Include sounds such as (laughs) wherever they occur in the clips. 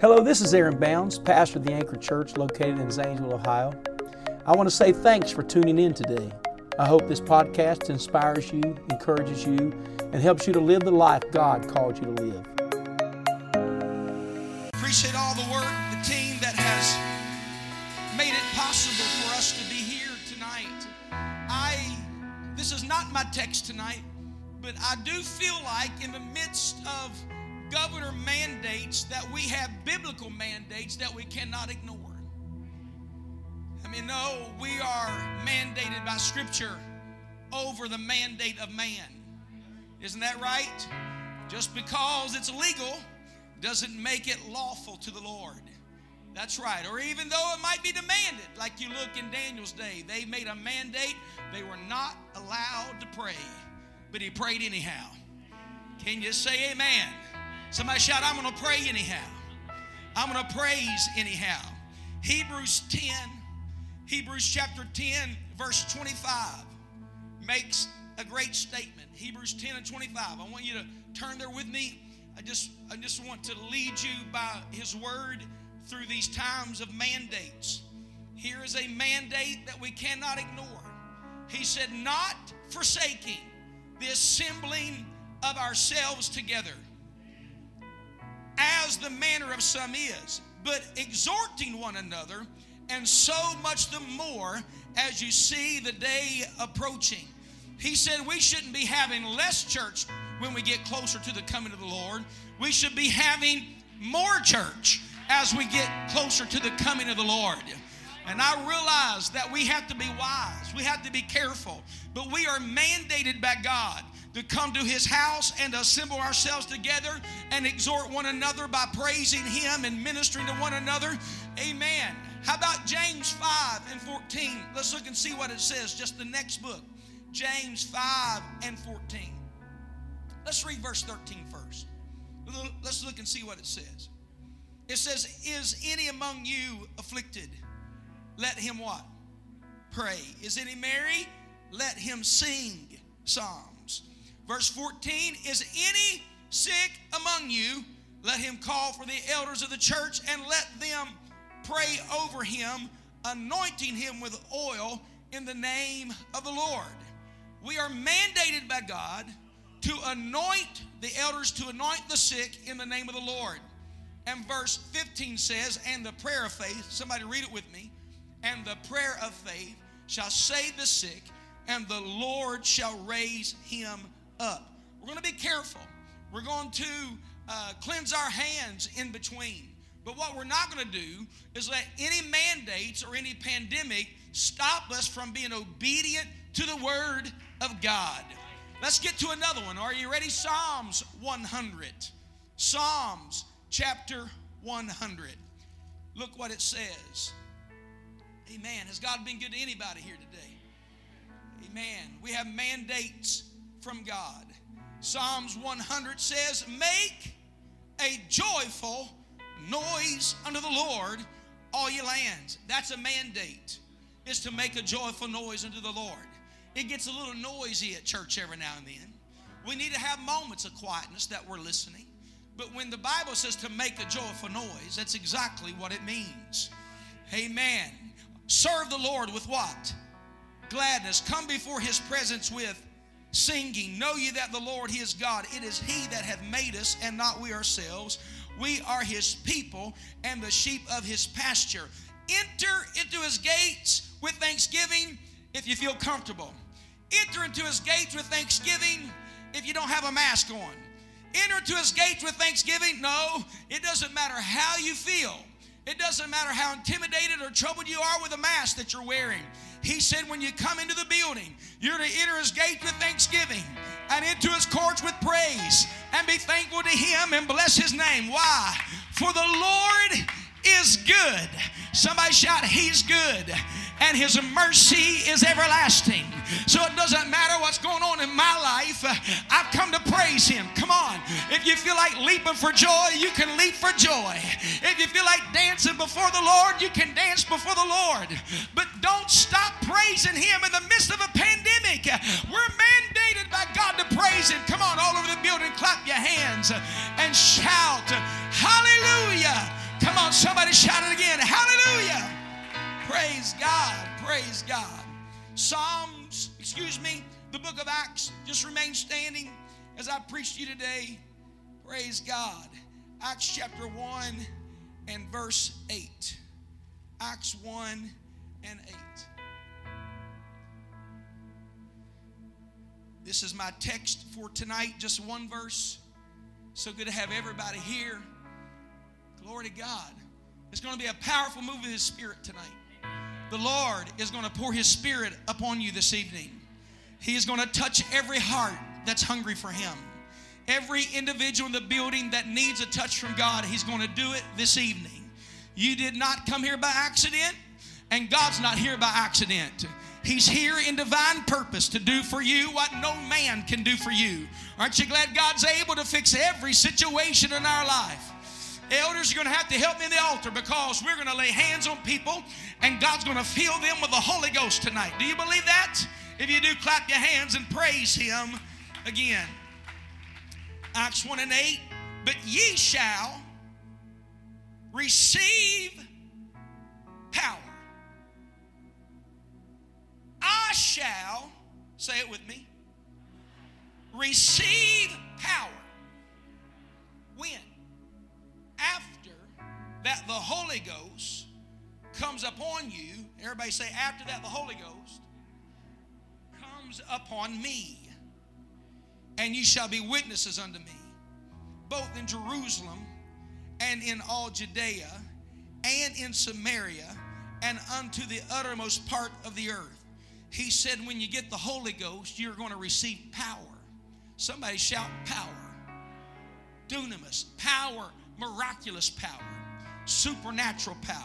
Hello, this is Aaron Bounds, pastor of the Anchor Church located in Zanesville, Ohio. I want to say thanks for tuning in today. I hope this podcast inspires you, encourages you, and helps you to live the life God called you to live. Appreciate all the work, the team that has made it possible for us to be here tonight. I this is not my text tonight, but I do feel like in the midst of governor mandates that we have biblical mandates that we cannot ignore. I mean, no, we are mandated by Scripture over the mandate of man. Isn't that right? Just because it's legal doesn't make it lawful to the Lord. That's right. Or even though it might be demanded, like you look in Daniel's day, they made a mandate. They were not allowed to pray, but he prayed anyhow. Can you say amen? Somebody shout, I'm going to pray anyhow. I'm going to praise anyhow. Hebrews 10, Hebrews chapter 10, verse 25 makes a great statement. Hebrews 10 and 25. I want you to turn there with me. I just, I just want to lead you by his word through these times of mandates. Here is a mandate that we cannot ignore. He said, not forsaking the assembling of ourselves together, as the manner of some is, but exhorting one another, and so much the more as you see the day approaching. He said we shouldn't be having less church when we get closer to the coming of the Lord. We should be having more church as we get closer to the coming of the Lord. And I realize that we have to be wise, we have to be careful, but we are mandated by God to come to his house and assemble ourselves together and exhort one another by praising him and ministering to one another. Amen. How about James 5 and 14? Let's look and see what it says, just the next book. James 5 and 14. Let's read verse 13 first. Let's look and see what it says. It says, Is any among you afflicted? Let him what? Pray. Is any merry? Let him sing psalms. Verse 14, Is any sick among you? Let him call for the elders of the church and let them pray over him, anointing him with oil in the name of the Lord. We are mandated by God to anoint the elders, to anoint the sick in the name of the Lord. And verse 15 says, And the prayer of faith, somebody read it with me, and the prayer of faith shall save the sick, and the Lord shall raise him up. We're going to be careful. We're going to uh, cleanse our hands in between. But what we're not going to do is let any mandates or any pandemic stop us from being obedient to the word of God. Let's get to another one. Are you ready? Psalms 100. Psalms chapter 100. Look what it says. Amen. Has God been good to anybody here today? Amen. We have mandates from God. Psalms 100 says, Make a joyful noise unto the Lord, all ye lands. That's a mandate, is to make a joyful noise unto the Lord. It gets a little noisy at church every now and then. We need to have moments of quietness that we're listening. But when the Bible says to make a joyful noise, that's exactly what it means. Amen. Serve the Lord with what? Gladness. Come before his presence with singing. Know ye that the Lord, he is God. It is he that hath made us and not we ourselves. We are his people and the sheep of his pasture. Enter into his gates with thanksgiving if you feel comfortable. Enter into his gates with thanksgiving if you don't have a mask on. Enter into his gates with thanksgiving. No, it doesn't matter how you feel. It doesn't matter how intimidated or troubled you are with a mask that you're wearing. He said, when you come into the building, you're to enter his gate with thanksgiving and into his courts with praise and be thankful to him and bless his name. Why? For the Lord is good. Somebody shout, He's good and his mercy is everlasting. So it doesn't matter what's going on in my life, I've come to praise him. Come on. If you feel like leaping for joy, you can leap for joy. If you feel like dancing before the Lord, you can dance before the Lord. But don't stop praising him in the midst of a pandemic. We're mandated by God to praise him. Come on, all over the building, clap your hands and shout, Hallelujah Come on, Somebody shout it again. Praise God. Praise God. Psalms, excuse me, the book of Acts just remain standing as I preach to you today. Praise God. Acts chapter 1 and verse 8. Acts 1 and 8. This is my text for tonight, just one verse. So good to have everybody here. Glory to God. It's going to be a powerful move of His Spirit tonight. The Lord is going to pour His Spirit upon you this evening. He is going to touch every heart that's hungry for Him. Every individual in the building that needs a touch from God, He's going to do it this evening. You did not come here by accident, and God's not here by accident. He's here in divine purpose to do for you what no man can do for you. Aren't you glad God's able to fix every situation in our life? Elders, you're going to have to help me in the altar because we're going to lay hands on people and God's going to fill them with the Holy Ghost tonight. Do you believe that? If you do, clap your hands and praise Him again. Acts 1 and 8. But ye shall receive power. I shall, say it with me, receive power. When? After that the Holy Ghost comes upon you, everybody say, after that the Holy Ghost comes upon me, and ye shall be witnesses unto me, both in Jerusalem and in all Judea and in Samaria and unto the uttermost part of the earth. He said, when you get the Holy Ghost, you're going to receive power. Somebody shout power. Dunamis, power, miraculous power, supernatural power.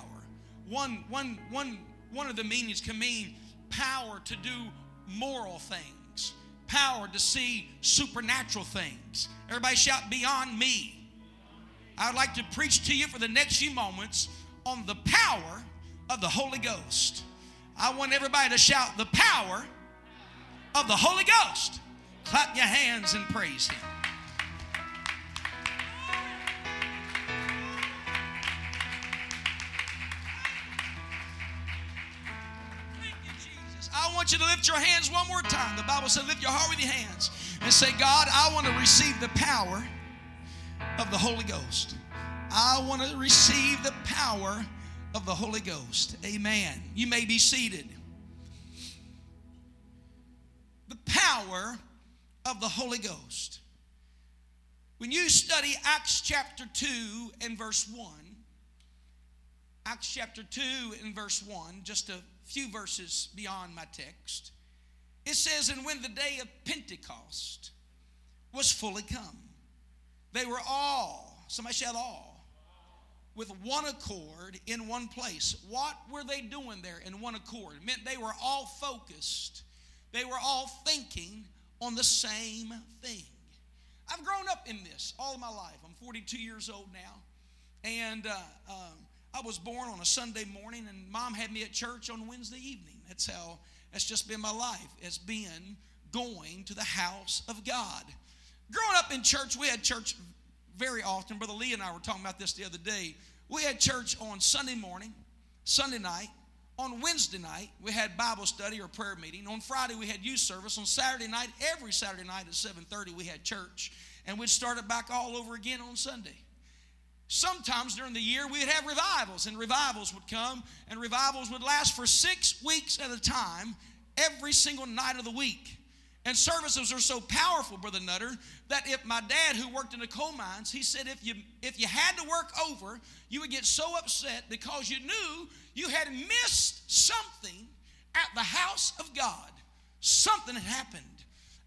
One, one, one, one of the meanings can mean power to do moral things, power to see supernatural things. Everybody shout beyond me. I'd like to preach to you for the next few moments on the power of the Holy Ghost. I want everybody to shout the power of the Holy Ghost. Clap your hands and praise Him. Want you to lift your hands one more time. The Bible said, lift your heart with your hands and say, God, I want to receive the power of the Holy Ghost. I want to receive the power of the Holy Ghost. Amen. You may be seated. The power of the Holy Ghost. When you study Acts chapter 2 and verse 1, Acts chapter 2 and verse 1, just a few verses beyond my text, it says, And when the day of Pentecost was fully come, they were all, somebody shout all, with one accord in one place. What were they doing there in one accord? It meant they were all focused, they were all thinking on the same thing. I've grown up in this all my life. I'm 42 years old now. And uh, um, I was born on a Sunday morning, and mom had me at church on Wednesday evening. That's how, that's just been my life. It's been going to the house of God. Growing up in church, we had church very often. Brother Lee and I were talking about this the other day. We had church on Sunday morning, Sunday night. On Wednesday night, we had Bible study or prayer meeting. On Friday, we had youth service. On Saturday night, every Saturday night at 7:30, we had church, and we'd start it back all over again on Sunday. Sometimes during the year, we'd have revivals, and revivals would come, and revivals would last for six weeks at a time, every single night of the week. And services are so powerful, Brother Nutter, that if my dad, who worked in the coal mines, he said if you if you had to work over, you would get so upset because you knew you had missed something at the house of God. Something had happened.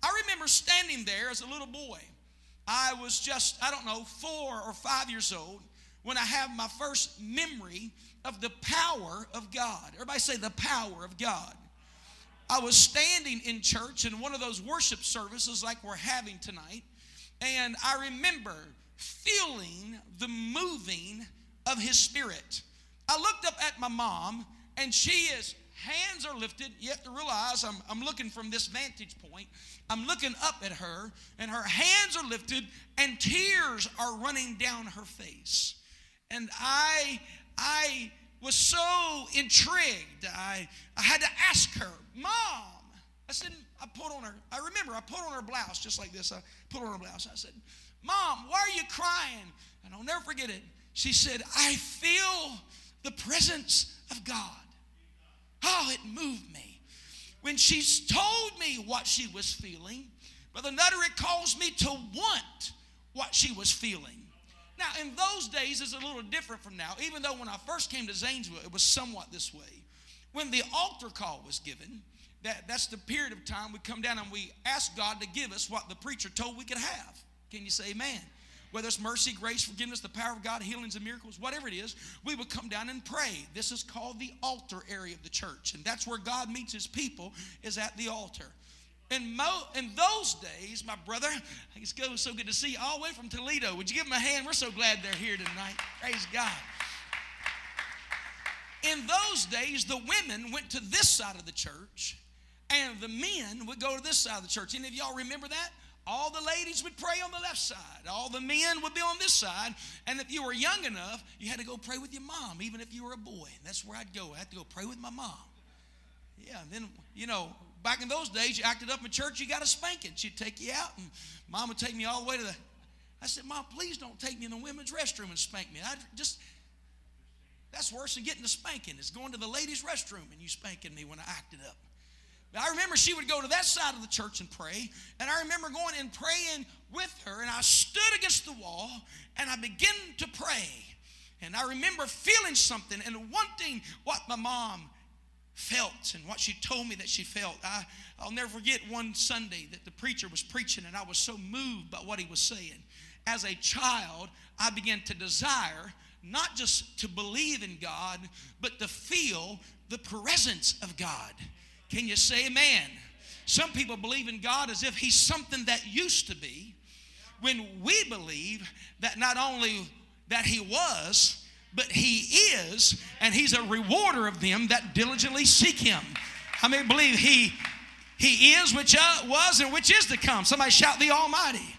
I remember standing there as a little boy. I was just, I don't know, four or five years old when I have my first memory of the power of God. Everybody say the power of God. I was standing in church in one of those worship services like we're having tonight, and I remember feeling the moving of His Spirit. I looked up at my mom, and she is, hands are lifted. You have to realize I'm, I'm looking from this vantage point. I'm looking up at her, and her hands are lifted, and tears are running down her face. And I, I was so intrigued. I, I had to ask her, Mom. I said, I put on her, I remember I put on her blouse just like this. I put on her blouse. I said, Mom, why are you crying? And I'll never forget it. She said, I feel the presence of God. Oh, it moved me. When she told me what she was feeling, Brother Nutter, it caused me to want what she was feeling. Now, in those days, it's a little different from now. Even though when I first came to Zanesville, it was somewhat this way. When the altar call was given, that, that's the period of time we come down and we ask God to give us what the preacher told we could have. Can you say amen? Whether it's mercy, grace, forgiveness, the power of God, healings and miracles, whatever it is, we would come down and pray. This is called the altar area of the church. And that's where God meets his people, is at the altar. In, mo- in those days, my brother, it's so good to see you all the way from Toledo. Would you give him a hand? We're so glad they're here tonight. Praise God. In those days, the women went to this side of the church, and the men would go to this side of the church. Any of y'all remember that? All the ladies would pray on the left side. All the men would be on this side. And if you were young enough, you had to go pray with your mom, even if you were a boy. That's where I'd go. I had to go pray with my mom. Yeah, and then, you know, back in those days, you acted up in church, you got a spanking. She'd take you out, and mom would take me all the way to the. I said, Mom, please don't take me in the women's restroom and spank me. I just, that's worse than getting a spanking. It's going to the ladies' restroom and you spanking me when I acted up. I remember she would go to that side of the church and pray, and I remember going and praying with her, and I stood against the wall and I began to pray. And I remember feeling something and wanting what my mom felt and what she told me that she felt. I, I'll never forget one Sunday that the preacher was preaching and I was so moved by what he was saying. As a child, I began to desire not just to believe in God, but to feel the presence of God. Can you say amen? Some people believe in God as if He's something that used to be, when we believe that not only that He was, but he is, and he's a rewarder of them that diligently seek him. How many believe he he is, which uh, was, and which is to come? Somebody shout the Almighty.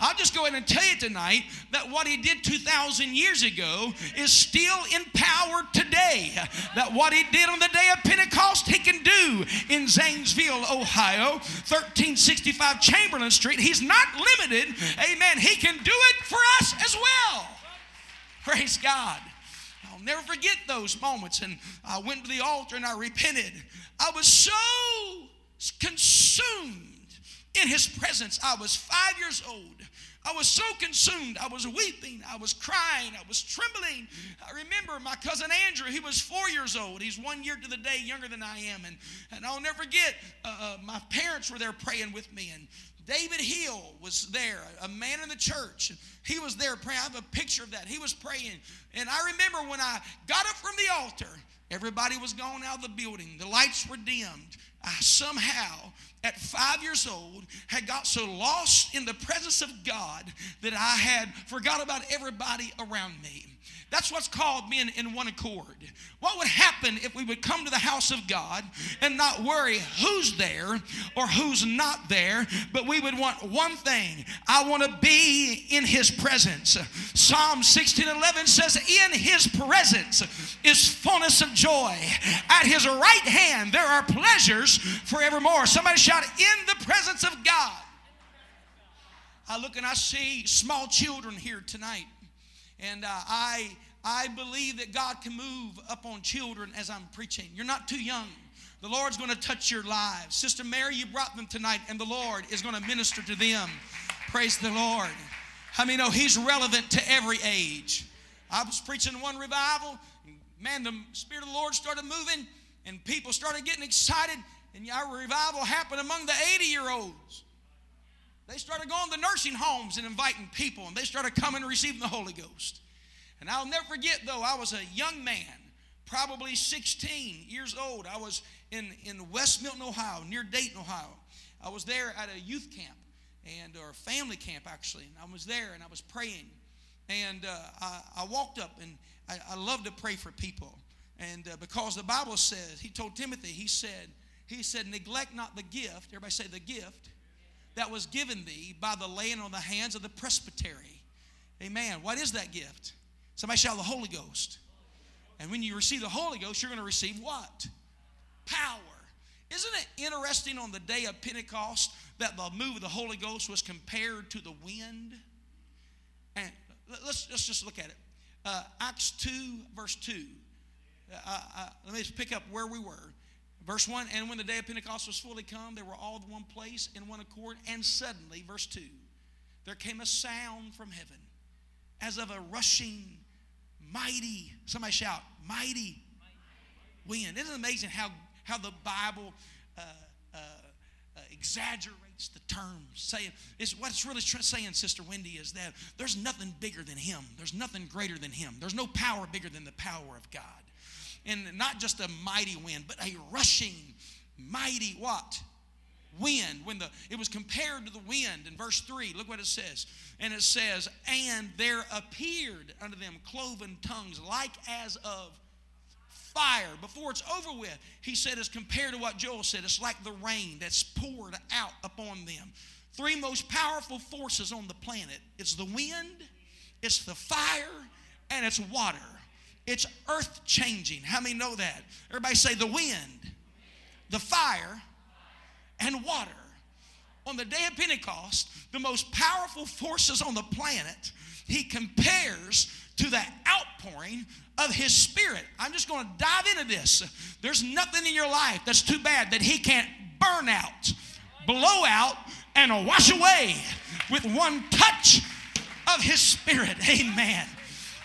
I'll just go ahead and tell you tonight that what he did 2,000 years ago is still in power today. That what he did on the day of Pentecost, he can do in Zanesville, Ohio, 1365 Chamberlain Street. He's not limited. Amen. He can do it for us as well. Praise God. I'll never forget those moments. And I went to the altar and I repented. I was so consumed in his presence. I was five years old. I was so consumed. I was weeping. I was crying. I was trembling. I remember my cousin Andrew, he was four years old. He's one year to the day younger than I am. And, and I'll never forget, uh, uh, my parents were there praying with me. And David Hill was there, a man in the church. He was there praying. I have a picture of that. He was praying. And I remember when I got up from the altar, everybody was gone out of the building, the lights were dimmed. I somehow, at five years old, had got so lost in the presence of God that I had forgot about everybody around me. That's what's called being in one accord. What would happen if we would come to the house of God and not worry who's there or who's not there, but we would want one thing I want to be in His presence. Psalm 16 11 says, In His presence is fullness of joy. At His right hand there are pleasures forevermore. Somebody shout, In the presence of God. I look and I see small children here tonight. And uh, I, I believe that God can move up on children as I'm preaching. You're not too young. The Lord's going to touch your lives. Sister Mary, you brought them tonight, and the Lord is going to minister to them. Praise the Lord. I mean, know He's relevant to every age? I was preaching one revival. Man, the Spirit of the Lord started moving, and people started getting excited. And our revival happened among the 80 year olds. They started going to nursing homes and inviting people, and they started coming and receiving the Holy Ghost. And I'll never forget, though, I was a young man, probably 16 years old. I was in, in West Milton, Ohio, near Dayton, Ohio. I was there at a youth camp, and or family camp, actually. And I was there, and I was praying. And uh, I, I, walked up, and I, I, love to pray for people. And uh, because the Bible says, he told Timothy, he said, he said, neglect not the gift. Everybody say the gift that was given thee by the laying on the hands of the presbytery. Amen. What is that gift? Somebody shout the Holy Ghost. And when you receive the Holy Ghost, you're going to receive what? Power. Isn't it interesting on the day of Pentecost that the move of the Holy Ghost was compared to the wind? And let's, let's just look at it. Uh, Acts 2, verse 2. Uh, uh, let me just pick up where we were. Verse 1 And when the day of Pentecost was fully come, they were all in one place in one accord. And suddenly, verse 2, there came a sound from heaven as of a rushing, mighty, somebody shout, mighty wind. Isn't it amazing how, how the Bible uh, uh, uh, exaggerates the terms? Saying, it's, what it's really saying, Sister Wendy, is that there's nothing bigger than Him, there's nothing greater than Him, there's no power bigger than the power of God. And not just a mighty wind, but a rushing, mighty what? wind. When the it was compared to the wind in verse 3 look what it says. And it says and there appeared unto them cloven tongues like as of fire. Before it's over with he said as compared to what joel said it's like the rain that's poured out upon them. Three most powerful forces on the planet. It's the wind it's the fire and it's water it's earth changing how many know that everybody say the wind the fire and water. On the day of Pentecost, the most powerful forces on the planet, he compares to the outpouring of his spirit. I'm just going to dive into this. There's nothing in your life that's too bad that he can't burn out, blow out, and wash away with one touch of his spirit. Amen.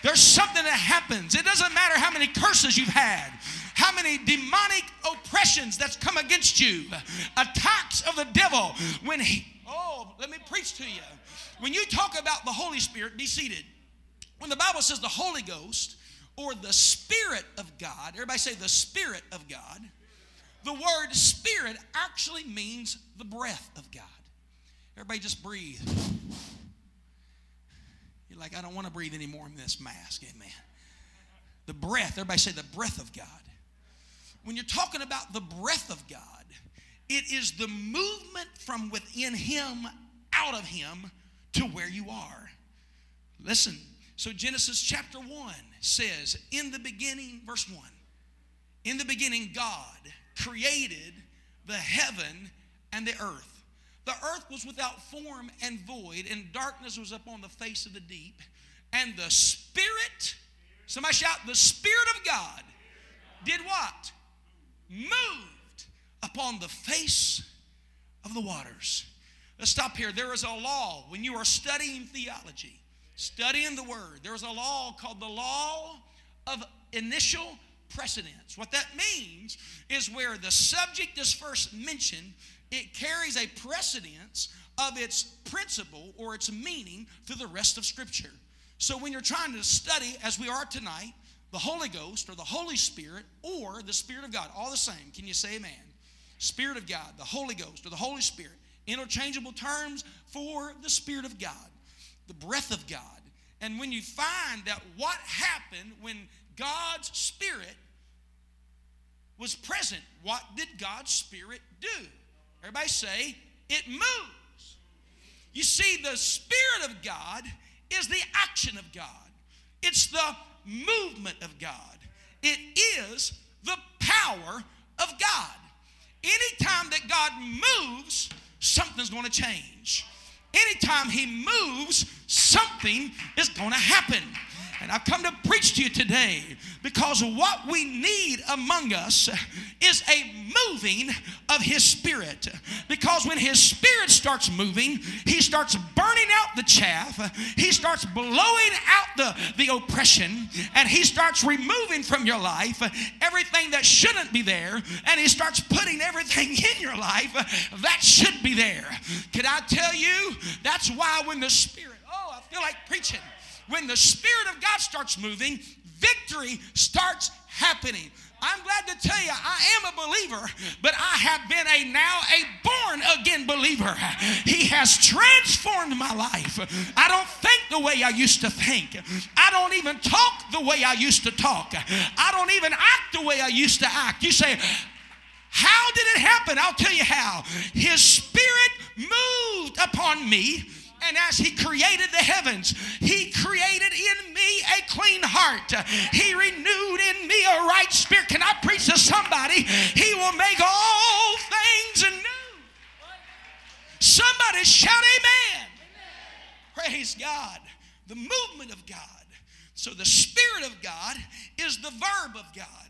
There's something that happens. It doesn't matter how many curses you've had how many demonic oppressions that's come against you, attacks of the devil. When he, oh, let me preach to you. When you talk about the Holy Spirit, be seated. When the Bible says the Holy Ghost or the Spirit of God, everybody say the Spirit of God. The word Spirit actually means the breath of God. Everybody just breathe. You're like, I don't want to breathe anymore in this mask. Amen. The breath, everybody say the breath of God when you're talking about the breath of God, it is the movement from within Him, out of Him, to where you are. Listen, so Genesis chapter 1 says, In the beginning, verse 1, in the beginning, God created the heaven and the earth. The earth was without form and void, and darkness was upon the face of the deep. And the Spirit, somebody shout, the Spirit of God did what? moved upon the face of the waters. Let's stop here. There is a law when you are studying theology, studying the word. There's a law called the law of initial precedence. What that means is where the subject is first mentioned, it carries a precedence of its principle or its meaning through the rest of Scripture. So when you're trying to study, as we are tonight, the Holy Ghost or the Holy Spirit or the Spirit of God. All the same. Can you say amen? Spirit of God, the Holy Ghost or the Holy Spirit. Interchangeable terms for the Spirit of God, the breath of God. And when you find that what happened when God's Spirit was present, what did God's Spirit do? Everybody say, it moves. You see, the Spirit of God is the action of God. It's the movement of God. It is the power of God. Anytime that God moves, something's going to change. Anytime He moves, something is going to happen. And I've come to preach to you today because what we need among us is a moving of His Spirit. Because when His Spirit starts moving, He starts burning out the chaff, He starts blowing out the, the oppression, and He starts removing from your life everything that shouldn't be there, and He starts putting everything (laughs) in your life that should be there. Can I tell you? That's why when the Spirit, oh, I feel like preaching when the Spirit of God starts moving, victory starts happening. I'm glad to tell you, I am a believer, but I have been a now a born again believer. He has transformed my life. I don't think the way I used to think. I don't even talk the way I used to talk. I don't even act the way I used to act. You say, how did it happen? I'll tell you how. His spirit moved upon me and as He created the heavens, He created in me a clean heart. He renewed in me a right spirit. Can I preach to somebody? He will make all things new. Somebody shout amen. Praise God. The movement of God. So the Spirit of God is the verb of God,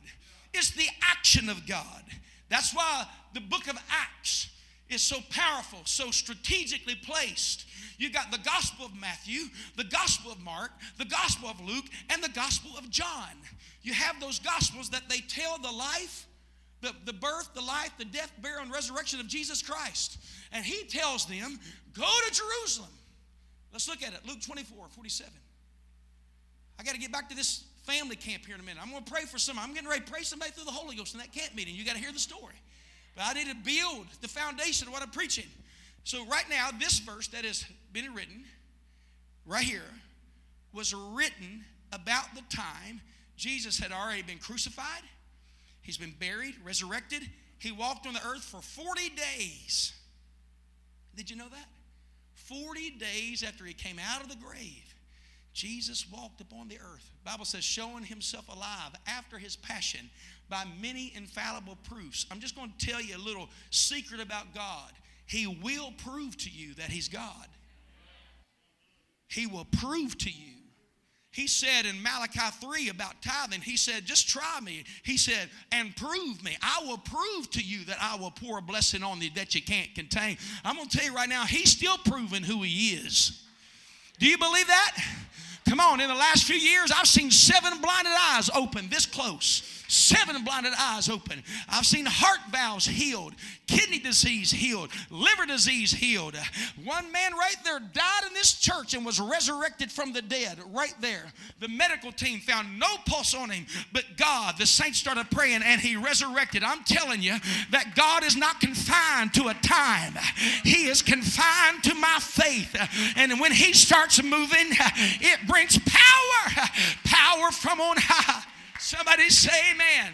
it's the action of God. That's why the book of Acts is so powerful, so strategically placed. You got the Gospel of Matthew, the Gospel of Mark, the Gospel of Luke, and the Gospel of John. You have those Gospels that they tell the life, the, the birth, the life, the death, burial, and resurrection of Jesus Christ. And he tells them, go to Jerusalem. Let's look at it. Luke 24, 47. I got to get back to this family camp here in a minute. I'm going to pray for some. I'm getting ready to pray somebody through the Holy Ghost in that camp meeting. You got to hear the story. But I need to build the foundation of what I'm preaching. So, right now, this verse that has been written right here was written about the time Jesus had already been crucified, he's been buried, resurrected. He walked on the earth for 40 days. Did you know that? 40 days after he came out of the grave, Jesus walked upon the earth. The Bible says, showing himself alive after his passion by many infallible proofs. I'm just going to tell you a little secret about God. He will prove to you that He's God. He will prove to you. He said in Malachi 3 about tithing, He said, just try me. He said, and prove me. I will prove to you that I will pour a blessing on you that you can't contain. I'm going to tell you right now, He's still proving who He is. Do you believe that? Come on, in the last few years, I've seen seven blinded eyes open this close seven blinded eyes open. I've seen heart valves healed, kidney disease healed, liver disease healed. One man right there died in this church and was resurrected from the dead right there. The medical team found no pulse on him, but God, the saints started praying and he resurrected. I'm telling you that God is not confined to a time, He is confined to my faith. And when He starts moving, it brings power, power from on high. Somebody say amen.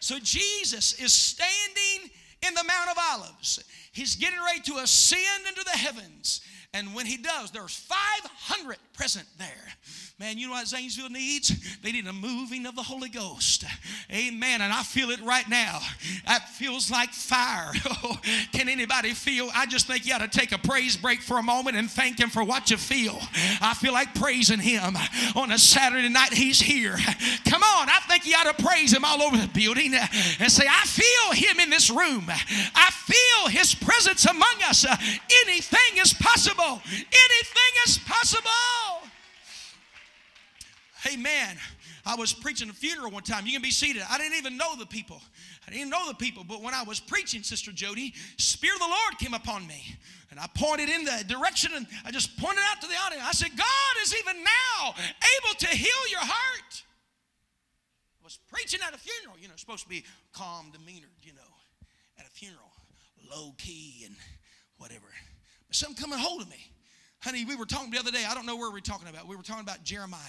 So Jesus is standing in the Mount of Olives. He's getting ready to ascend into the heavens. And when he does, there's 500 present there. Man, you know what Zanesville needs? They need a moving of the Holy Ghost. Amen. And I feel it right now. That feels like fire. (laughs) Oh, can anybody feel? I just think you ought to take a praise break for a moment and thank Him for what you feel. I feel like praising Him on a Saturday night. He's here. Come on. I think you ought to praise Him all over the building and say, I feel Him in this room. I feel His presence among us. Anything is possible. Anything is possible. Amen. I was preaching a funeral one time. You can be seated. I didn't even know the people. I didn't know the people, but when I was preaching, Sister Jody, Spirit of the Lord came upon me. And I pointed in the direction and I just pointed out to the audience. I said, God is even now able to heal your heart. I was preaching at a funeral, you know, supposed to be calm demeanor, you know, at a funeral, low key and whatever. But something coming hold of me. Honey, we were talking the other day. I don't know where we were talking about. We were talking about Jeremiah.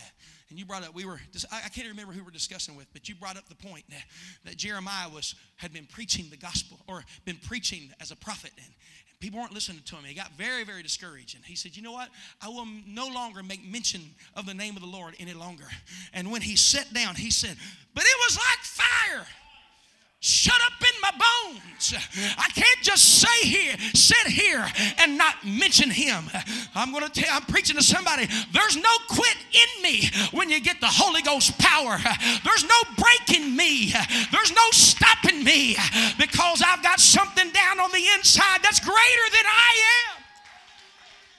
And you brought up, we were, I can't remember who we were discussing with, but you brought up the point that, that Jeremiah was, had been preaching the gospel or been preaching as a prophet. And, and people weren't listening to him. He got very, very discouraged. And he said, You know what? I will no longer make mention of the name of the Lord any longer. And when he sat down, he said, But it was like fire shut up in my bones. I can't just say here, sit here and not mention him. I'm going to tell, I'm preaching to somebody. There's no quit in me when you get the Holy Ghost power. There's no breaking me. There's no stopping me because I've got something down on the inside that's greater than I am.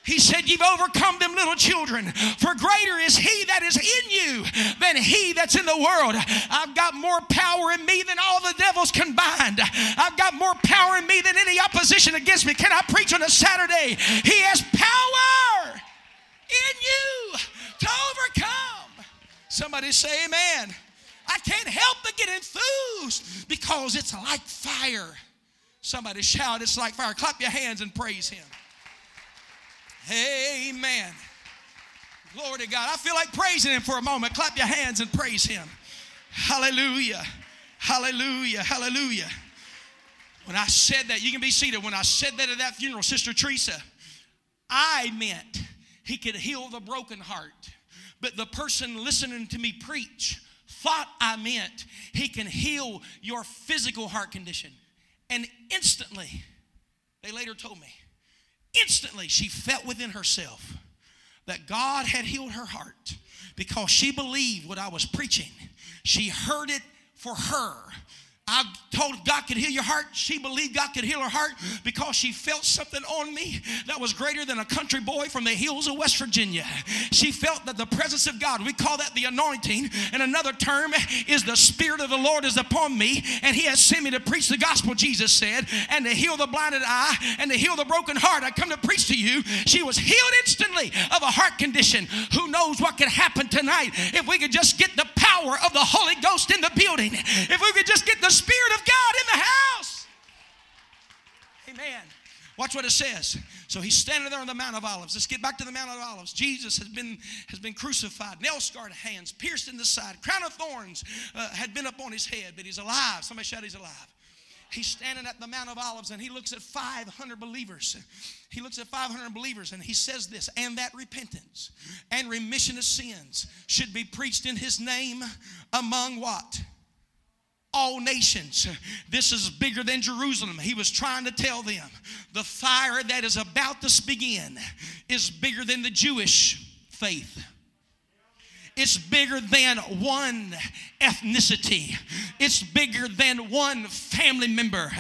He said, You've overcome them little children, for greater is He that is in you than He that's in the world. I've got more power in me than all the devils combined. I've got more power in me than any opposition against me. Can I preach on a Saturday? He has power in you to overcome. Somebody say, Amen. I can't help but get enthused because it's like fire. Somebody shout, It's like fire. Clap your hands and praise Him. Amen. Glory to God. I feel like praising Him for a moment. Clap your hands and praise Him. Hallelujah. Hallelujah. Hallelujah. When I said that, you can be seated. When I said that at that funeral, Sister Teresa, I meant He could heal the broken heart. but the person listening to me preach thought I meant he can heal your physical heart condition. And instantly, they later told me, instantly she felt within herself that God had healed her heart because she believed what I was preaching. She heard it for her. I told God could heal your heart. She believed God could heal her heart because she felt something on me that was greater than a country boy from the hills of West Virginia. She felt that the presence of God, we call that the anointing, and another term is the Spirit of the Lord is upon me, and He has sent me to preach the gospel, Jesus said, and to heal the blinded eye and to heal the broken heart. I come to preach to you. She was healed instantly of a heart condition. Who knows what could happen tonight if we could just get the power of the Holy Ghost in the building? If we could just get the Spirit of God in the house. Amen. Watch what it says. So he's standing there on the Mount of Olives. Let's get back to the Mount of Olives. Jesus has been has been crucified, nail scarred hands, pierced in the side, crown of thorns uh, had been up on his head, but he's alive. Somebody shout, he's alive. He's standing at the Mount of Olives and he looks at 500 believers. He looks at 500 believers and he says this, and that repentance and remission of sins should be preached in his name among what? All nations. This is bigger than Jerusalem. He was trying to tell them the fire that is about to begin is bigger than the Jewish faith. It's bigger than one ethnicity. It's bigger than one family member.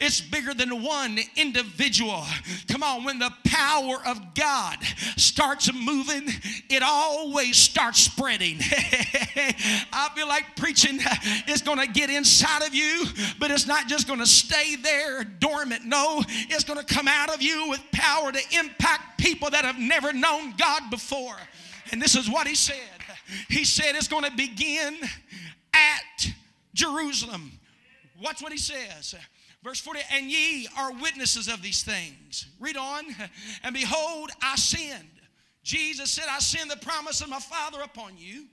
It's bigger than one individual. Come on, when the power of God starts moving, it always starts spreading. (laughs) I feel like preaching is going to get inside of you, but it's not just going to stay there dormant. No, it's going to come out of you with power to impact people that have never known God before. And this is what he said. He said it's going to begin at Jerusalem. Watch what he says. Verse 40, and ye are witnesses of these things. Read on. (laughs) And behold, I send. Jesus said, I send the promise of my Father upon you,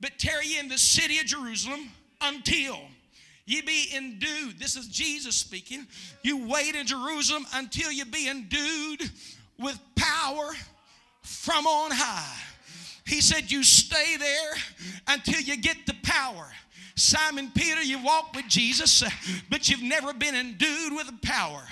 but tarry ye in the city of Jerusalem until ye be endued. This is Jesus speaking. You wait in Jerusalem until you be endued with power from on high. He said, You stay there until you get the power. Simon Peter, you walked with Jesus, uh, but you've never been endued with the power.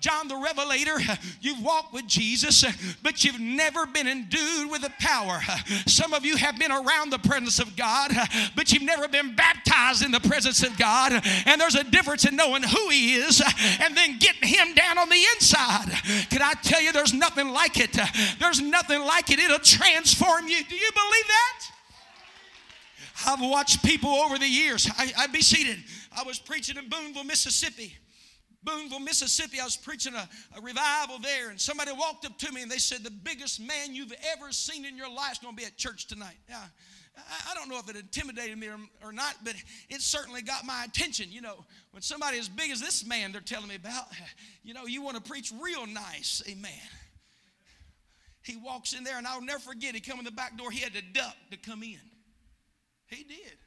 John the Revelator, uh, you've walked with Jesus, uh, but you've never been endued with the power. Some of you have been around the presence of God, but you've never been baptized in the presence of God. And there's a difference in knowing who He is and then getting Him down on the inside. Can I tell you, there's nothing like it? There's nothing like it. It'll transform you. Do you believe that? I've watched people over the years. I, I'd be seated. I was preaching in Booneville, Mississippi. Booneville, Mississippi, I was preaching a, a, revival there, and somebody walked up to me and they said, The biggest man you've ever seen in your life is going to be at church tonight. Yeah. I, don't know if it intimidated me or, not, but it certainly got my attention. You know, when somebody as big as this man they're telling me about, you know, you want to preach real nice. Amen. He walks in there, and I'll never forget, he come in the back door, he had to duck to come in. He did.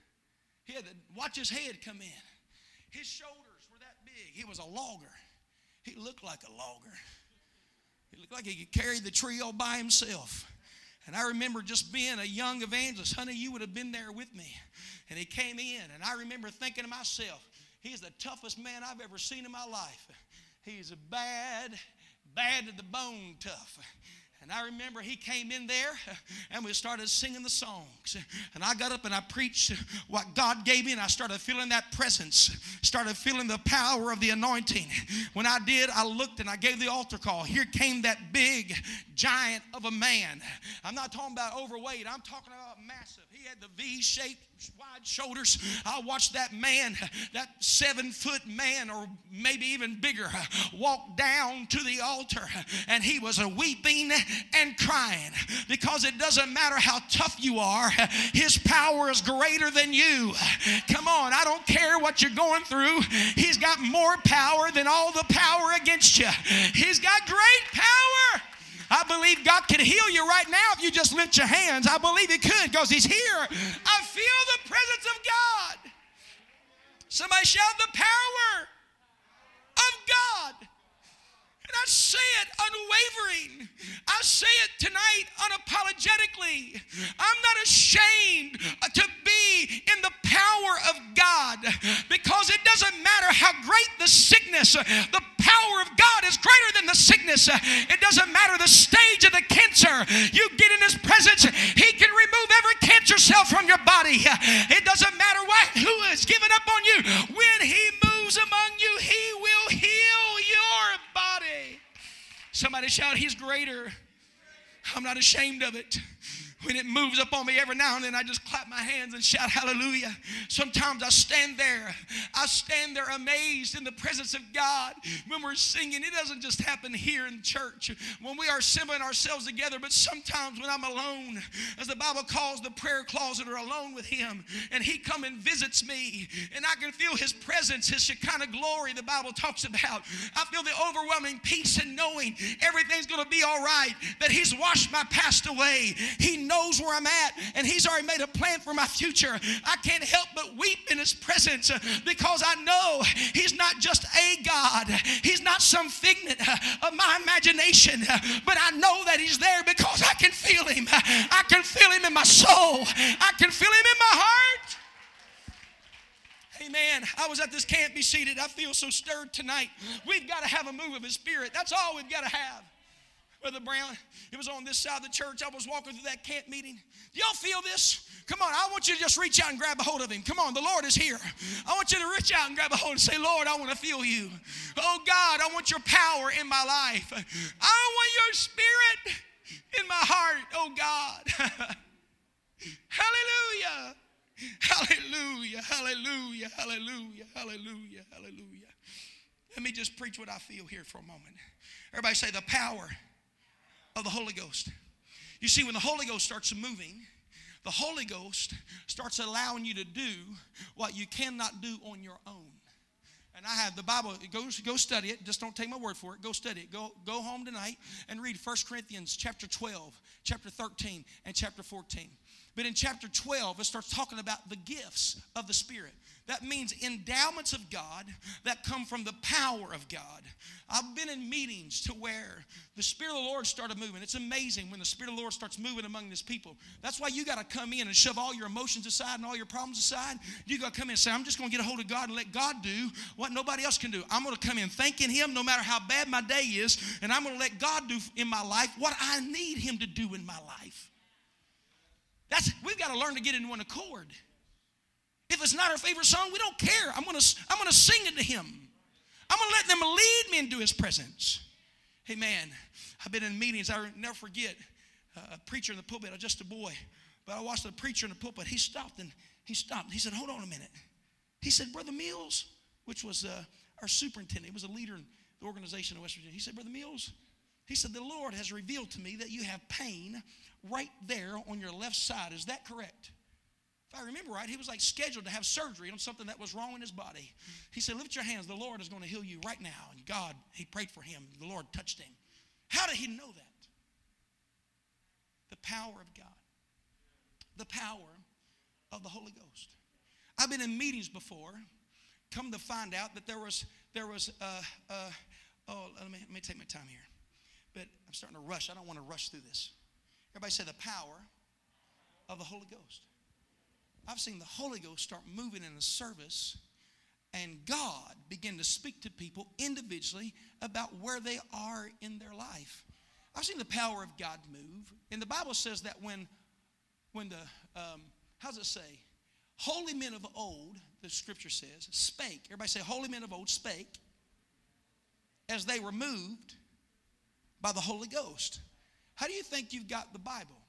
He had to watch his head come in. His shoulders were that big. He was a logger. He looked like a logger. He looked like he could carry the tree all by himself. And I remember just being a young evangelist. Honey, you would have been there with me. And he came in, and I remember thinking to myself, he's the toughest man I've ever seen in my life. He's a bad, bad to the bone tough. And I remember he came in there (laughs) and we started singing the songs. And I got up and I preached what God gave me and I started feeling that presence, started feeling the power of the anointing. When I did, I looked and I gave the altar call. Here came that big giant of a man. I'm not talking about overweight, I'm talking about massive. He had the V shaped wide shoulders. I watched that man, that seven foot man, or maybe even bigger, walk down to the altar and he was a weeping and crying because it doesn't matter how tough you are, his power is greater than you. Come on, I don't care what you're going through, he's got more power than all the power against you. He's got great power. I believe God can heal you right now if you just lift your hands. I believe He could because He's here. I feel the presence of God. Somebody shout the power of God. Say it unwavering. I say it tonight unapologetically. I'm not ashamed to be in the power of God because it doesn't matter how great the sickness, the power of God is greater than the sickness. It doesn't matter the stage of the cancer. You get in His presence, He can remove every cancer cell from your body. It doesn't matter what, who has given up on you. When He moves among you, He will heal your body. Somebody shout, He's greater. I'm not ashamed of it when it moves up on me every now and then, I just clap my hands and shout hallelujah. Sometimes I stand there. I stand there amazed in the presence of God when we're singing. It doesn't just happen here in church when we are assembling ourselves together, but sometimes when I'm alone, as the Bible calls the prayer closet or alone with Him, and He come and visits me, and I can feel His presence, His Shekinah glory the Bible talks about. I feel the overwhelming peace and knowing everything's going to be all right, that He's washed my past away. He knows knows where I'm at and He's already made a plan for my future. I can't help but weep in His presence uh, because I know He's not just a God, He's not some figment uh, of my imagination, uh, but I know that He's there because I can feel Him. I can feel Him in my soul, I can feel Him in my heart. Amen. I was at this Can't Be Seated. I feel so stirred tonight. We've got to have a move of His Spirit. That's all we've got to have. Brother Brown. It was on this side of the church. I was walking through that camp meeting. Do y'all feel this? Come on, I want you to just reach out and grab a hold of him. Come on, the Lord is here. I want you to reach out and grab a hold and say, Lord, I want to feel you. Oh God, I want your power in my life. I want your spirit in my heart, oh God. (laughs) hallelujah. Hallelujah. Hallelujah. Hallelujah. Hallelujah. Hallelujah. Let me just preach what I feel here for a moment. Everybody say the power of the Holy Ghost. You see, when the Holy Ghost starts moving, the Holy Ghost starts allowing you to do what you cannot do on your own. And I have the Bible, go, go study it. Just don't take my word for it. Go study it. Go, go home tonight and read 1 Corinthians chapter 12, chapter 13, and chapter 14. But in chapter 12, it starts talking about the gifts of the Spirit. That means endowments of God that come from the power of God. I've been in meetings to where the Spirit of the Lord started moving. It's amazing when the Spirit of the Lord starts moving among this people. That's why you got to come in and shove all your emotions aside and all your problems aside. You got to come in and say, I'm just going to get a hold of God and let God do what nobody else can do. I'm going to come in thanking Him no matter how bad my day is, and I'm going to let God do in my life what I need Him to do in my life. That's we've got to learn to get in one accord. If it's not our favorite song, we don't care. I'm gonna I'm gonna sing it to him. I'm gonna let them lead me into his presence. Hey man, I've been in meetings, I never forget uh, a preacher in the pulpit, I'm just a boy. But I watched a preacher in the pulpit. He stopped and he stopped. He said, Hold on a minute. He said, Brother Mills, which was uh, our superintendent, he was a leader in the organization of West Virginia. He said, Brother Mills, he said, The Lord has revealed to me that you have pain right there on your left side. Is that correct? If I remember right, he was like scheduled to have surgery on something that was wrong in his body. He said, Lift your hands. The Lord is going to heal you right now. And God, he prayed for him. The Lord touched him. How did he know that? The power of God, the power of the Holy Ghost. I've been in meetings before, come to find out that there was, there was, uh, uh, oh, let me, let me take my time here. But I'm starting to rush. I don't want to rush through this. Everybody say the power of the Holy Ghost. I've seen the Holy Ghost start moving in a service and God begin to speak to people individually about where they are in their life. I've seen the power of God move. And the Bible says that when, when the, um, does it say? Holy men of old, the scripture says, spake. Everybody say, holy men of old spake as they were moved by the Holy Ghost. How do you think you've got the Bible?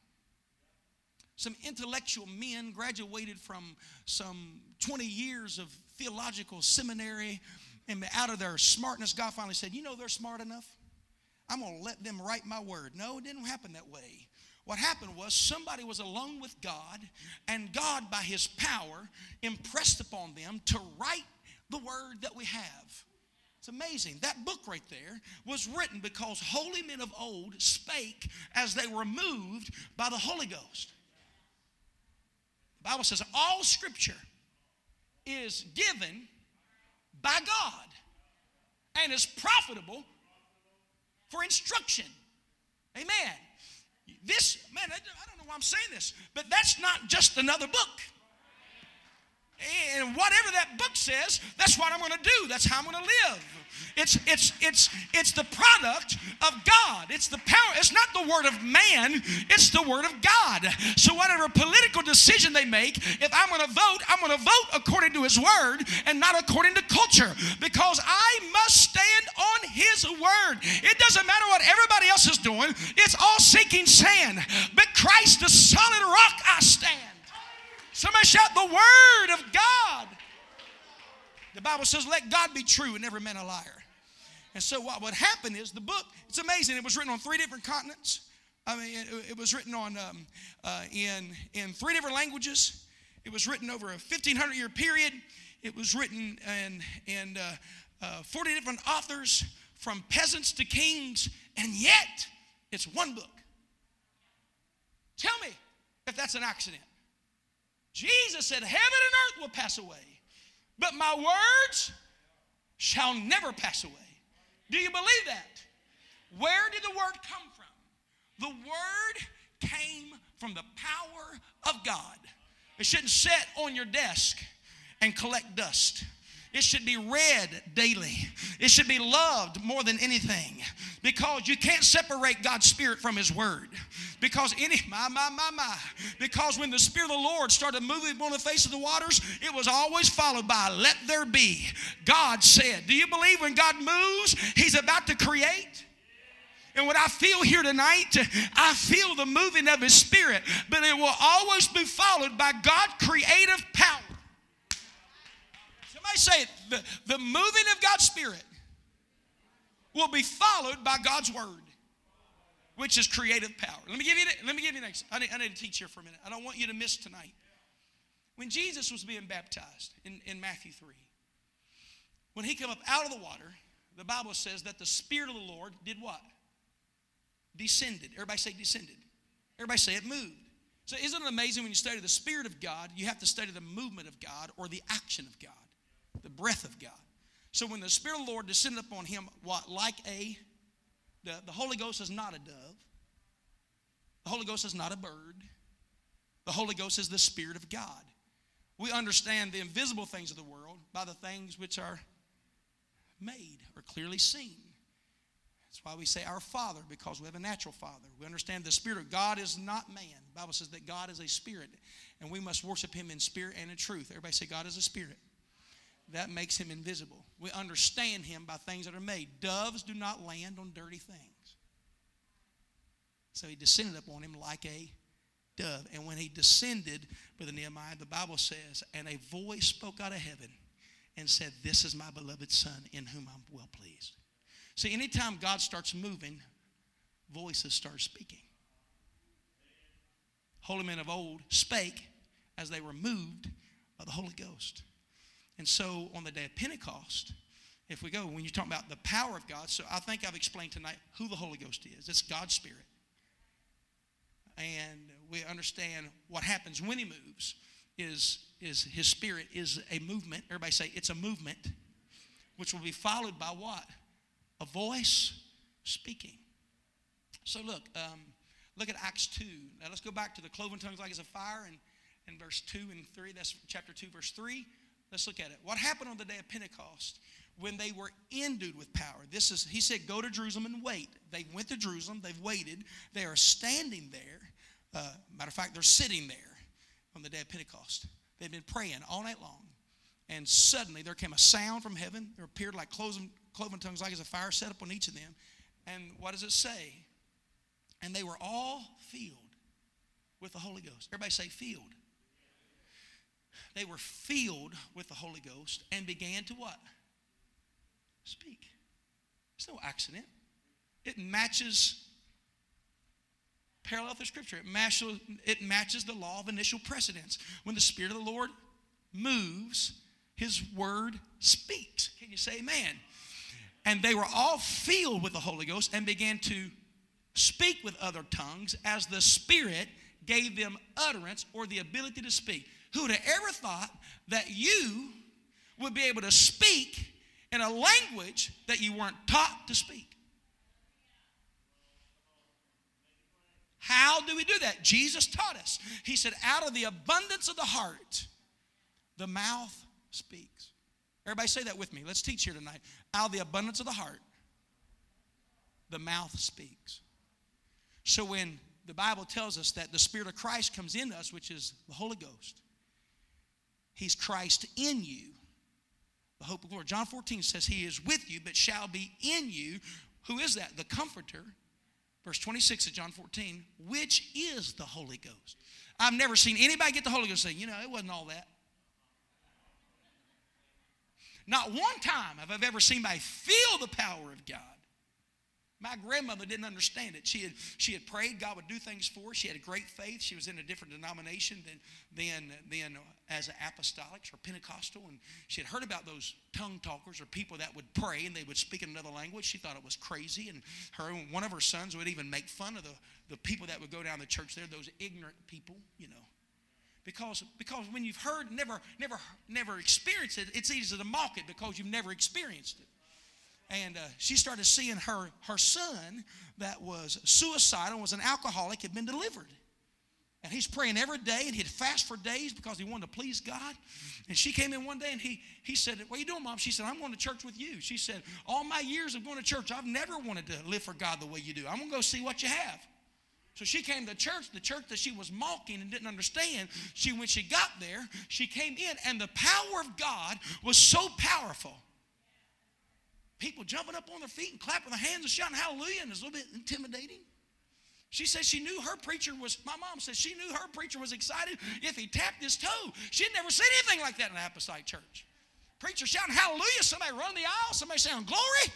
Some intellectual men graduated from some 20 years of theological seminary, and out of their smartness, God finally said, You know, they're smart enough. I'm going to let them write my word. No, it didn't happen that way. What happened was somebody was alone with God, and God, by his power, impressed upon them to write the word that we have. It's amazing. That book right there was written because holy men of old spake as they were moved by the Holy Ghost. The Bible says all scripture is given by God and is profitable for instruction. Amen. This, man, I don't know why I'm saying this, but that's not just another book. And whatever that book says, that's what I'm going to do. That's how I'm going to live. It's, it's, it's, it's the product of God. It's the power. It's not the word of man, it's the word of God. So, whatever political decision they make, if I'm going to vote, I'm going to vote according to his word and not according to culture because I must stand on his word. It doesn't matter what everybody else is doing, it's all sinking sand. But Christ, the solid rock, I stand. Somebody shout the word of God. The Bible says, let God be true and every man a liar. And so what would happen is the book, it's amazing. It was written on three different continents. I mean, it, it was written on um, uh, in, in three different languages. It was written over a 1,500 year period. It was written in, in uh, uh, 40 different authors, from peasants to kings, and yet it's one book. Tell me if that's an accident. Jesus said, Heaven and earth will pass away, but my words shall never pass away. Do you believe that? Where did the word come from? The word came from the power of God. It shouldn't sit on your desk and collect dust. It should be read daily. It should be loved more than anything because you can't separate God's Spirit from His Word. Because any, (laughs) my, my, my, my, because when the Spirit of the Lord started moving on the face of the waters, it was always followed by, let there be. God said, Do you believe when God moves, He's about to create? And what I feel here tonight, I feel the moving of His Spirit, but it will always be followed by God's creative power. Somebody say it. The, the moving of God's Spirit will be followed by God's Word, which is creative power. Let me give you, let me give you next. I need, I need to teach here for a minute. I don't want you to miss tonight. When Jesus was being baptized in, in Matthew 3, when he came up out of the water, the Bible says that the Spirit of the Lord did what? Descended. Everybody say descended. Everybody say it moved. So isn't it amazing when you study the Spirit of God, you have to study the movement of God or the action of God the breath of God. So when the Spirit of the Lord descended upon him, what, like a, the, the Holy Ghost is not a dove, the Holy Ghost is not a bird, the Holy Ghost is the Spirit of God. We understand the invisible things of the world by the things which are made or clearly seen. That's why we say our Father, because we have a natural Father. We understand the Spirit of God is not man. The Bible says that God is a spirit, and we must worship Him in spirit and in truth. Everybody say, God is a spirit that makes him invisible. We understand him by things that are made. Doves do not land on dirty things. So he descended upon him like a dove. And when he descended, Brother Nehemiah, the Bible says, and a voice spoke out of heaven and said, This is my beloved Son in whom I'm well pleased. See, anytime God starts moving, voices start speaking. Holy men of old spake as they were moved by the Holy Ghost. And so on the day of Pentecost, if we go, when you talk about the power of God, so I think I've explained tonight who the Holy Ghost is. It's God's Spirit. And we understand what happens when He moves is, is His Spirit is a movement. Everybody say it's a movement, which will be followed by what? A voice speaking. So look, um, look at Acts 2. Now let's go back to the cloven tongues like as a fire and, and verse 2 and 3. That's chapter 2, verse 3. Let's look at it. What happened on the day of Pentecost when they were endued with power? This is, he said, go to Jerusalem and wait. They went to Jerusalem, they've waited. They are standing there. Uh, matter of fact, they're sitting there on the day of Pentecost. They've been praying all night long. And suddenly there came a sound from heaven. There appeared like cloven, cloven tongues, like as a fire set up on each of them. And what does it say? And they were all filled with the Holy Ghost. Everybody say, filled they were filled with the Holy Ghost and began to what? Speak. It's no accident. It matches parallel through Scripture. It matches, it matches the law of initial precedence. When the Spirit of the Lord moves, His word speaks. Can you say amen? And they were all filled with the Holy Ghost and began to speak with other tongues as the Spirit gave them utterance or the ability to speak. Who would have ever thought that you would be able to speak in a language that you weren't taught to speak? How do we do that? Jesus taught us. He said, out of the abundance of the heart, the mouth speaks. Everybody say that with me. Let's teach here tonight. Out of the abundance of the heart, the mouth speaks. So when the Bible tells us that the Spirit of Christ comes in us, which is the Holy Ghost, He's Christ in you, the hope of glory. John 14 says, He is with you, but shall be in you. Who is that? The Comforter. Verse 26 of John 14, which is the Holy Ghost. I've never seen anybody get the Holy Ghost and say, you know, it wasn't all that. Not one time have I ever seen anybody feel the power of God. My grandmother didn't understand it. She had, she had prayed God would do things for her. She had a great faith. She was in a different denomination than, than, than as an apostolic or Pentecostal. And she had heard about those tongue talkers or people that would pray and they would speak in another language. She thought it was crazy. And her one of her sons would even make fun of the, the people that would go down the church there, those ignorant people, you know. Because, because when you've heard, never, never, never experienced it, it's easy to mock it because you've never experienced it and uh, she started seeing her her son that was suicidal was an alcoholic had been delivered. And he's praying every day and he'd fast for days because he wanted to please god. And she came in one day and he he said what are you doing mom? She said i'm going to church with you. She said all my years of going to church i've never wanted to live for god the way you do. I'm going to go see what you have. So she came to church, the church that she was mocking and didn't understand. She, when she got there, she came in, and the power of God was so powerful people jumping up on their feet and clapping their hands and shouting hallelujah, and it's a little bit intimidating. She said she knew her preacher was, my mom said she knew her preacher was excited if he tapped his toe. She had never seen anything like that in an apostolic church. Preacher shouting hallelujah, somebody run the aisle, somebody saying glory.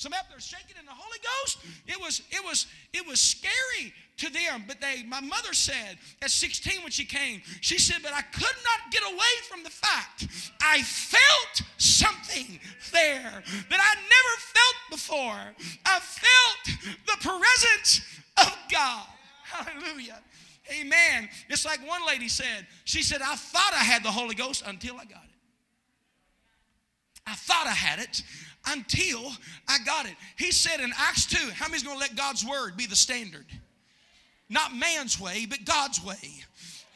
Some up there shaking in the Holy Ghost. It was, it was, it was scary to them. But they, my mother said at 16 when she came, she said, but I could not get away from the fact I felt something there that I never felt before. I felt the presence of God. Hallelujah. Amen. It's like one lady said, she said, I thought I had the Holy Ghost until I got it. I thought I had it until I got it. He said in Acts 2, how many's going to let God's word be the standard? Not man's way, but God's way.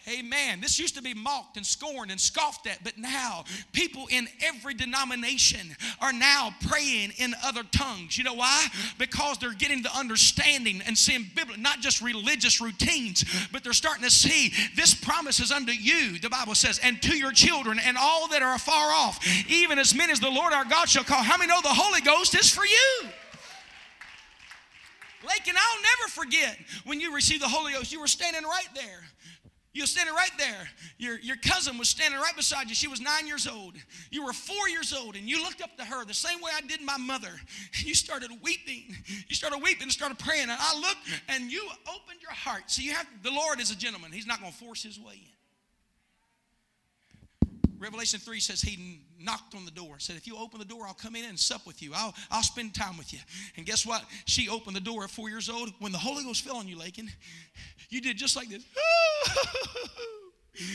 Amen. This used to be mocked and scorned and scoffed at, but now people in every denomination are now praying in other tongues. You know why? Because they're getting the understanding and seeing biblical, not just religious routines, but they're starting to see this promise is unto you, the Bible says, and to your children and all that are afar off, even as many as the Lord our God shall call. How many know the Holy Ghost is for you? Lake, and I'll never forget when you received the Holy Ghost, you were standing right there. You were standing right there. Your, your cousin was standing right beside you. She was nine years old. You were four years old, and you looked up to her the same way I did my mother. (laughs) You started weeping. You started weeping and started praying. And I looked, and you opened your heart. So you have the Lord is a gentleman. He's not going to force his way in. Revelation 3 says he knocked on the door, said, If you open the door, I'll come in and sup with you. I'll, I'll spend time with you. And guess what? She opened the door at four years old. When the Holy Ghost fell on you, Lakin, you did just like this. (laughs)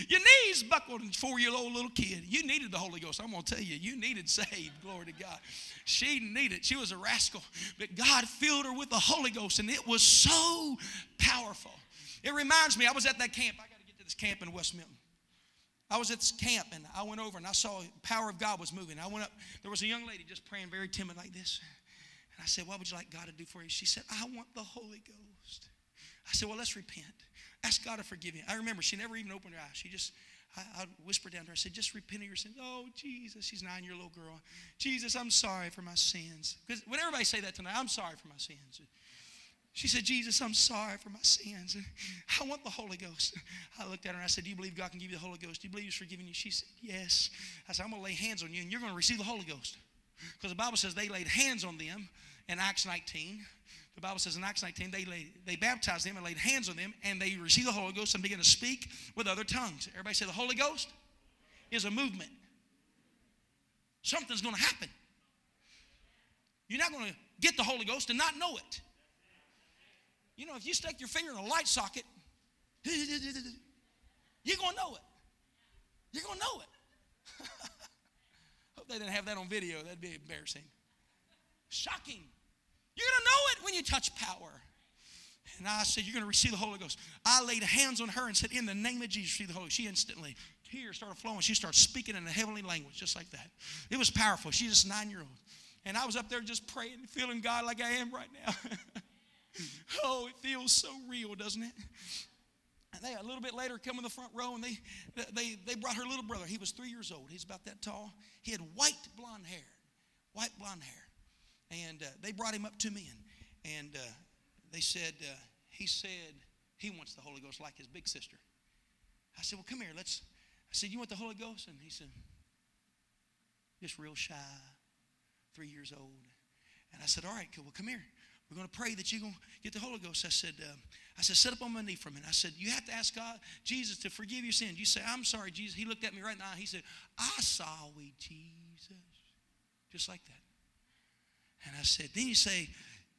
Your knees buckled, four year old little kid. You needed the Holy Ghost. I'm going to tell you, you needed saved. Glory to God. She needed, she was a rascal. But God filled her with the Holy Ghost, and it was so powerful. It reminds me, I was at that camp. I got to get to this camp in West Milton. I was at camp and I went over and I saw the power of God was moving. I went up, there was a young lady just praying very timid like this. And I said, What would you like God to do for you? She said, I want the Holy Ghost. I said, Well, let's repent. Ask God to forgive you. I remember she never even opened her eyes. She just, I, I whispered down to her, I said, Just repent of your sins. Oh, Jesus. She's nine year old girl. Jesus, I'm sorry for my sins. Because when everybody say that tonight, I'm sorry for my sins. She said, Jesus, I'm sorry for my sins. I want the Holy Ghost. I looked at her and I said, Do you believe God can give you the Holy Ghost? Do you believe He's forgiving you? She said, Yes. I said, I'm going to lay hands on you and you're going to receive the Holy Ghost. Because the Bible says they laid hands on them in Acts 19. The Bible says in Acts 19, they, laid, they baptized them and laid hands on them and they received the Holy Ghost and began to speak with other tongues. Everybody say the Holy Ghost is a movement. Something's going to happen. You're not going to get the Holy Ghost and not know it. You know, if you stick your finger in a light socket, (laughs) you're going to know it. You're going to know it. (laughs) Hope they didn't have that on video. That'd be embarrassing. Shocking. You're going to know it when you touch power. And I said, You're going to receive the Holy Ghost. I laid hands on her and said, In the name of Jesus, receive the Holy Ghost. She instantly, tears started flowing. She started speaking in a heavenly language, just like that. It was powerful. She's just nine year old. And I was up there just praying feeling God like I am right now. (laughs) (laughs) oh, it feels so real, doesn't it? And they a little bit later come in the front row and they, they, they brought her little brother. He was three years old. He's about that tall. He had white blonde hair, white blonde hair. And uh, they brought him up to me and, and uh, they said, uh, he said he wants the Holy Ghost like his big sister. I said, well, come here. Let's, I said, you want the Holy Ghost? And he said, just real shy, three years old. And I said, all right. Well, come here. We're going to pray that you're going to get the Holy Ghost. I said, uh, I said, sit up on my knee for a minute. I said, you have to ask God, Jesus, to forgive your sins. You say, I'm sorry, Jesus. He looked at me right now. He said, I saw we, Jesus. Just like that. And I said, then you say,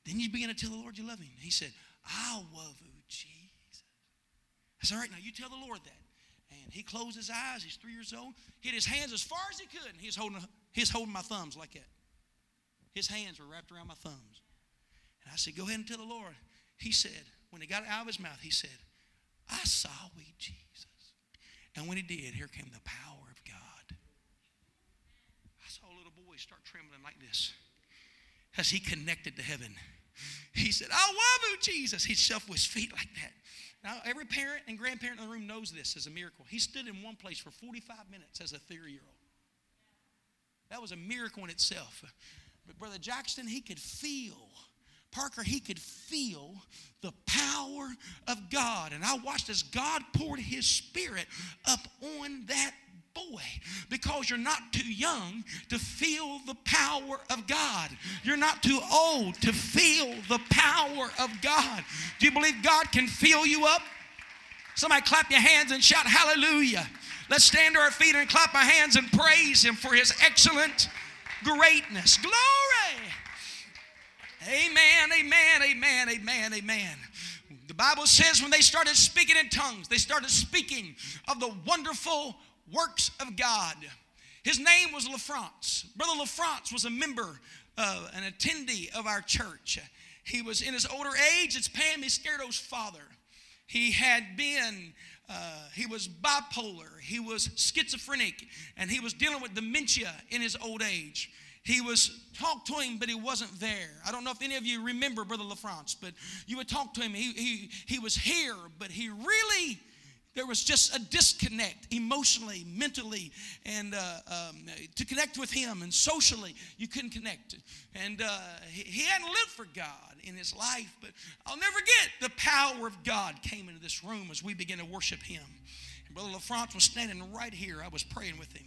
then you begin to tell the Lord you love him. He said, I love you, Jesus. I said, all right, now you tell the Lord that. And he closed his eyes. He's three years old. Hit his hands as far as he could. And he's holding, he's holding my thumbs like that. His hands were wrapped around my thumbs. And I said, Go ahead and tell the Lord. He said, when he got it out of his mouth, he said, I saw we Jesus. And when he did, here came the power of God. I saw a little boy start trembling like this as he connected to heaven. He said, I love you, Jesus. He shuffled his feet like that. Now, every parent and grandparent in the room knows this as a miracle. He stood in one place for 45 minutes as a three year old. That was a miracle in itself. But Brother Jackson, he could feel Parker, he could feel the power of God. And I watched as God poured his spirit up on that boy because you're not too young to feel the power of God. You're not too old to feel the power of God. Do you believe God can fill you up? Somebody clap your hands and shout hallelujah. Let's stand to our feet and clap our hands and praise him for his excellent greatness. Glory! Amen, amen, amen, amen, amen. The Bible says when they started speaking in tongues, they started speaking of the wonderful works of God. His name was LaFrance. Brother LaFrance was a member, uh, an attendee of our church. He was in his older age, it's Pam Iscardo's father. He had been, uh, he was bipolar, he was schizophrenic, and he was dealing with dementia in his old age he was talked to him, but he wasn't there. I don't know if any of you remember Brother LaFrance, but you would talk to him. He, he, he was here, but he really, there was just a disconnect emotionally, mentally, and uh, um, to connect with him and socially, you couldn't connect. And uh, he, he hadn't lived for God in his life, but I'll never get the power of God came into this room as we began to worship him. Brother LaFrance was standing right here. I was praying with him.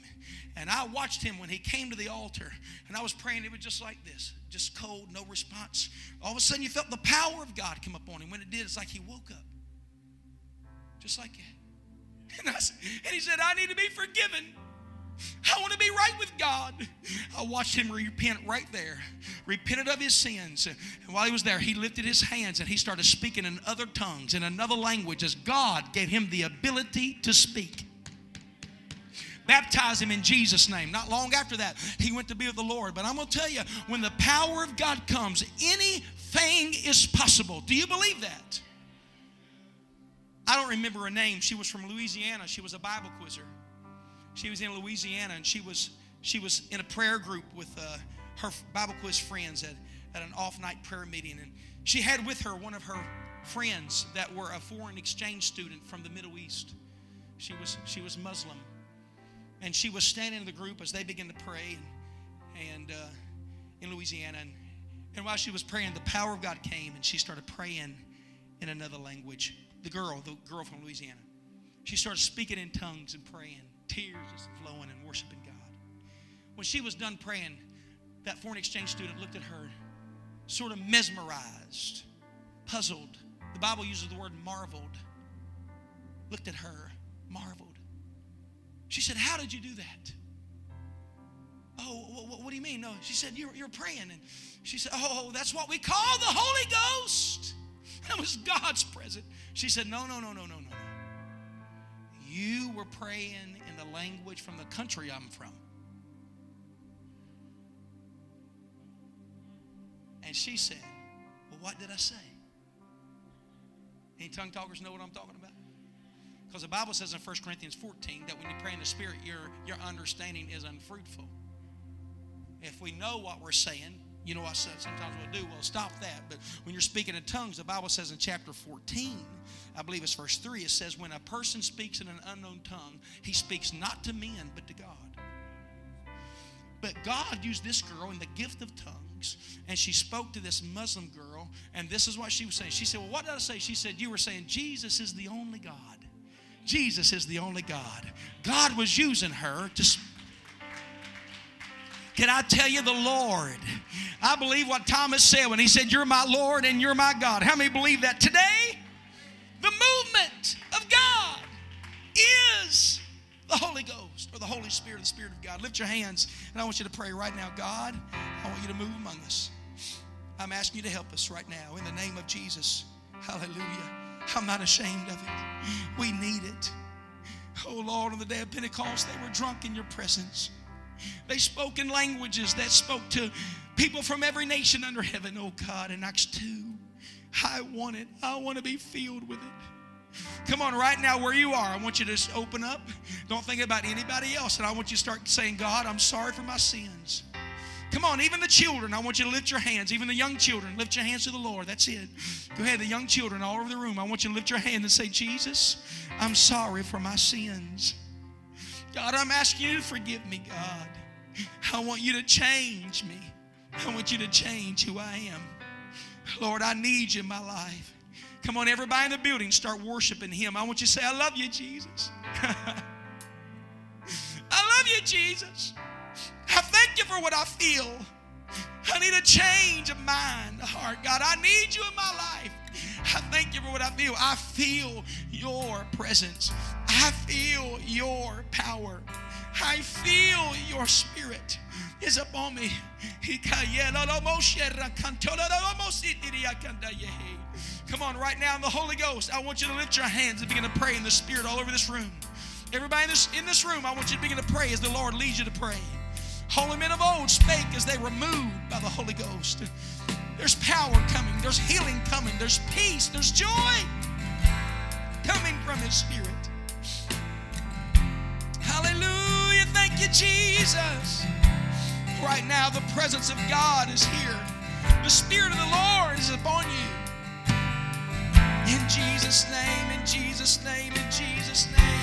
And I watched him when he came to the altar. And I was praying. It was just like this just cold, no response. All of a sudden, you felt the power of God come up on him. When it did, it's like he woke up. Just like that. (laughs) And, I, and he said, I need to be forgiven. I want to be right with God. I watched him repent right there, repented of his sins. And while he was there, he lifted his hands and he started speaking in other tongues, in another language, as God gave him the ability to speak. Baptize him in Jesus' name. Not long after that, he went to be with the Lord. But I'm going to tell you, when the power of God comes, anything is possible. Do you believe that? I don't remember her name. She was from Louisiana. She was a Bible quizzer. She was in Louisiana and she was she was in a prayer group with uh, her Bible quiz friends at, at an off night prayer meeting. And she had with her one of her friends that were a foreign exchange student from the Middle East. She was, she was Muslim. And she was standing in the group as they began to pray and, and uh, in Louisiana. And, and while she was praying, the power of God came and she started praying in another language. The girl, the girl from Louisiana. She started speaking in tongues and praying tears just flowing and worshiping God. When she was done praying, that foreign exchange student looked at her, sort of mesmerized, puzzled. The Bible uses the word marveled. Looked at her, marveled. She said, How did you do that? Oh, what, do you mean? No, she said, you're, you're praying. And she said, Oh, that's what we call the Holy Ghost. (laughs) That was God's presence. She said, no, no, no, no, no. You were praying in the language from the country I'm from. And she said, Well, what did I say? Any tongue talkers know what I'm talking about? Because the Bible says in 1 Corinthians 14 that when you pray in the Spirit, your, your understanding is unfruitful. If we know what we're saying, you know what sometimes we'll do? We'll stop that. But when you're speaking in tongues, the Bible says in chapter 14, I believe it's verse 3, it says, When a person speaks in an unknown tongue, he speaks not to men, but to God. But God used this girl in the gift of tongues, and she spoke to this Muslim girl, and this is what she was saying. She said, Well, what did I say? She said, You were saying Jesus is the only God. Jesus is the only God. God was using her to can I tell you the Lord? I believe what Thomas said when he said, You're my Lord and you're my God. How many believe that? Today, the movement of God is the Holy Ghost or the Holy Spirit, the Spirit of God. Lift your hands and I want you to pray right now. God, I want you to move among us. I'm asking you to help us right now in the name of Jesus. Hallelujah. I'm not ashamed of it. We need it. Oh Lord, on the day of Pentecost, they were drunk in your presence. They spoke in languages that spoke to people from every nation under heaven. Oh God, in Acts 2, I want it. I want to be filled with it. Come on, right now, where you are, I want you to just open up. Don't think about anybody else. And I want you to start saying, God, I'm sorry for my sins. Come on, even the children, I want you to lift your hands. Even the young children, lift your hands to the Lord. That's it. Go ahead, the young children all over the room, I want you to lift your hand and say, Jesus, I'm sorry for my sins. God, I'm asking you to forgive me, God. I want you to change me. I want you to change who I am. Lord, I need you in my life. Come on, everybody in the building, start worshiping Him. I want you to say, I love you, Jesus. (laughs) I love you, Jesus. I thank you for what I feel. I need a change of mind, heart. God, I need you in my life. I thank you for what I feel. I feel your presence. I feel your power. I feel your spirit is upon me. Come on, right now in the Holy Ghost, I want you to lift your hands and begin to pray in the Spirit all over this room. Everybody in this, in this room, I want you to begin to pray as the Lord leads you to pray. Holy men of old spake as they were moved by the Holy Ghost. There's power coming, there's healing coming, there's peace, there's joy coming from His Spirit. Hallelujah. Thank you, Jesus. Right now, the presence of God is here. The Spirit of the Lord is upon you. In Jesus' name, in Jesus' name, in Jesus' name.